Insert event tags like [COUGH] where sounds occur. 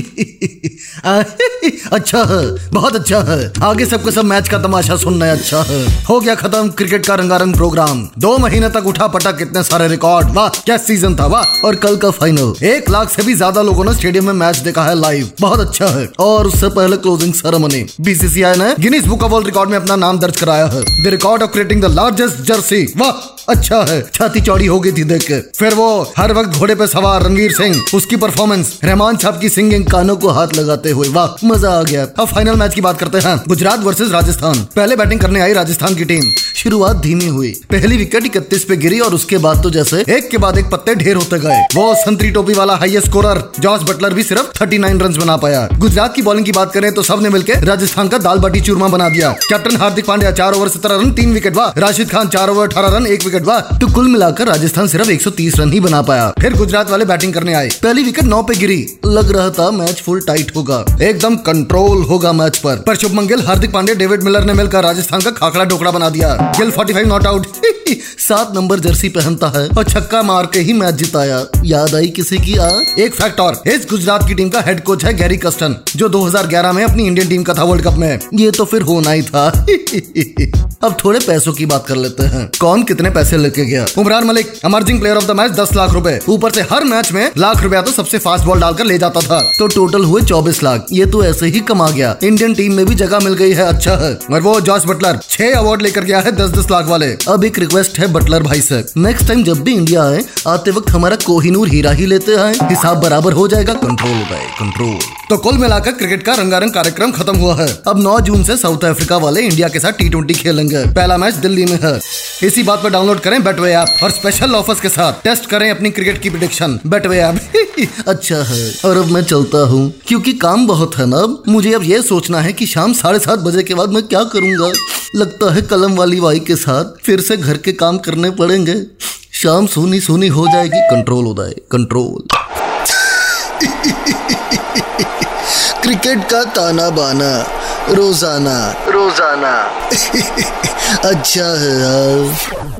[LAUGHS] अच्छा है, बहुत अच्छा है। आगे सबको सब मैच का तमाशा सुनना है अच्छा है। हो गया खत्म क्रिकेट का रंगारंग प्रोग्राम। दो महीने तक उठा पटक कितने सारे रिकॉर्ड। वाह, क्या सीज़न था, वाह। और कल का फाइनल एक लाख से भी ज़्यादा लोगों ने स्टेडियम में मैच देखा है लाइव बहुत अच्छा है। और उससे पहले क्लोजिंग सेरेमनी बीसीसीआई ने Guinness Book of World Record में अपना नाम दर्ज कराया है। The record of creating the largest jersey वाह अच्छा है। छाती चौड़ी हो गई थी देख के। फिर वो हर वक्त घोड़े पे सवार रणवीर सिंह। उसकी परफॉर्मेंस रहमान साहब की सिंगिंग कानों को हाथ लगाते हुए। वाह, मज़ा आ गया। अब फाइनल मैच की बात करते हैं। गुजरात वर्सेज राजस्थान। पहले बैटिंग करने आई राजस्थान की टीम शुरुआत धीमी हुई। पहली विकेट इकतीस पे गिरी और उसके बाद तो जैसे एक के बाद एक पत्ते ढेर होते गए। वो संतरी टोपी वाला हाईएस्ट स्कोरर जॉर्ज बटलर भी सिर्फ़ 39 रन बना पाया। गुजरात की बॉलिंग की बात करें तो सबने मिलकर राजस्थान का दाल बाटी चूरमा बना दिया। कैप्टन हार्दिक पांड्या चार ओवर सत्रह रन, तीन विकेट वाह। राशिद खान चार ओवर अठारह रन, एक विकेट वाह। तो कुल मिलाकर राजस्थान सिर्फ़ 130 रन ही बना पाया। फिर गुजरात वाले बैटिंग करने आए। पहली विकेट नौ पे गिरी। लग रहा था मैच फुल टाइट होगा। एकदम कंट्रोल होगा मैच पर। पर शुभ गिल हार्दिक पांडे डेविड मिलर ने मिलकर राजस्थान का खाखड़ा ढोकड़ा बना दिया। girl 45 not out. [LAUGHS] सात नंबर जर्सी पहनता है और छक्का मार के ही मैच जिताया। याद आई किसी की? आ, एक फैक्ट और। इस गुजरात की टीम का हेड कोच है गैरी कस्टन, जो 2011 में अपनी इंडियन टीम का था वर्ल्ड कप में। ये तो फिर होना ही था। [LAUGHS] अब थोड़े पैसों की बात कर लेते हैं। कौन कितने पैसे लेके गया? Umran Malik emerging player of the match दस लाख रूपए। ऊपर से हर मैच में लाख रुपया तो सबसे फास्ट बॉल डालकर ले जाता था। तो टोटल हुए चौबीस लाख। ये तो ऐसे ही कमा गया। इंडियन टीम में भी जगह मिल गई है अच्छा है। और वो जॉर्ज बटलर, छह अवार्ड लेकर गया है दस दस लाख वाले। अब एक रिक्वेस्ट है बटलर भाई से नेक्स्ट टाइम जब भी इंडिया आए, आते वक्त हमारा कोहिनूर हीरा ही लेते आए। हिसाब बराबर हो जाएगा। कंट्रोल जाए कंट्रोल तो कुल मिलाकर क्रिकेट का रंगारंग कार्यक्रम खत्म हुआ है। अब 9 जून से साउथ अफ्रीका वाले इंडिया के साथ टी खेलेंगे। पहला मैच दिल्ली में है। इसी बात पर डाउनलोड करें बेटवे ऐप और स्पेशल ऑफर्स के साथ टेस्ट करें अपनी क्रिकेट की प्रिडिक्शन बेटवे ऐप अच्छा है। और अब मैं चलता हूँ। क्योंकि काम बहुत है ना मुझे अब ये सोचना है कि शाम साढ़े सात बजे के बाद मैं क्या करूँगा? लगता है कलम वाली वाई के साथ फिर से घर के काम करने पड़ेंगे। शाम सोनी सोनी हो जाएगी। कंट्रोल हो जाए कंट्रोल। क्रिकेट का ताना बाना रोज़ाना। रोज़ाना। [LAUGHS] अच्छा है यार।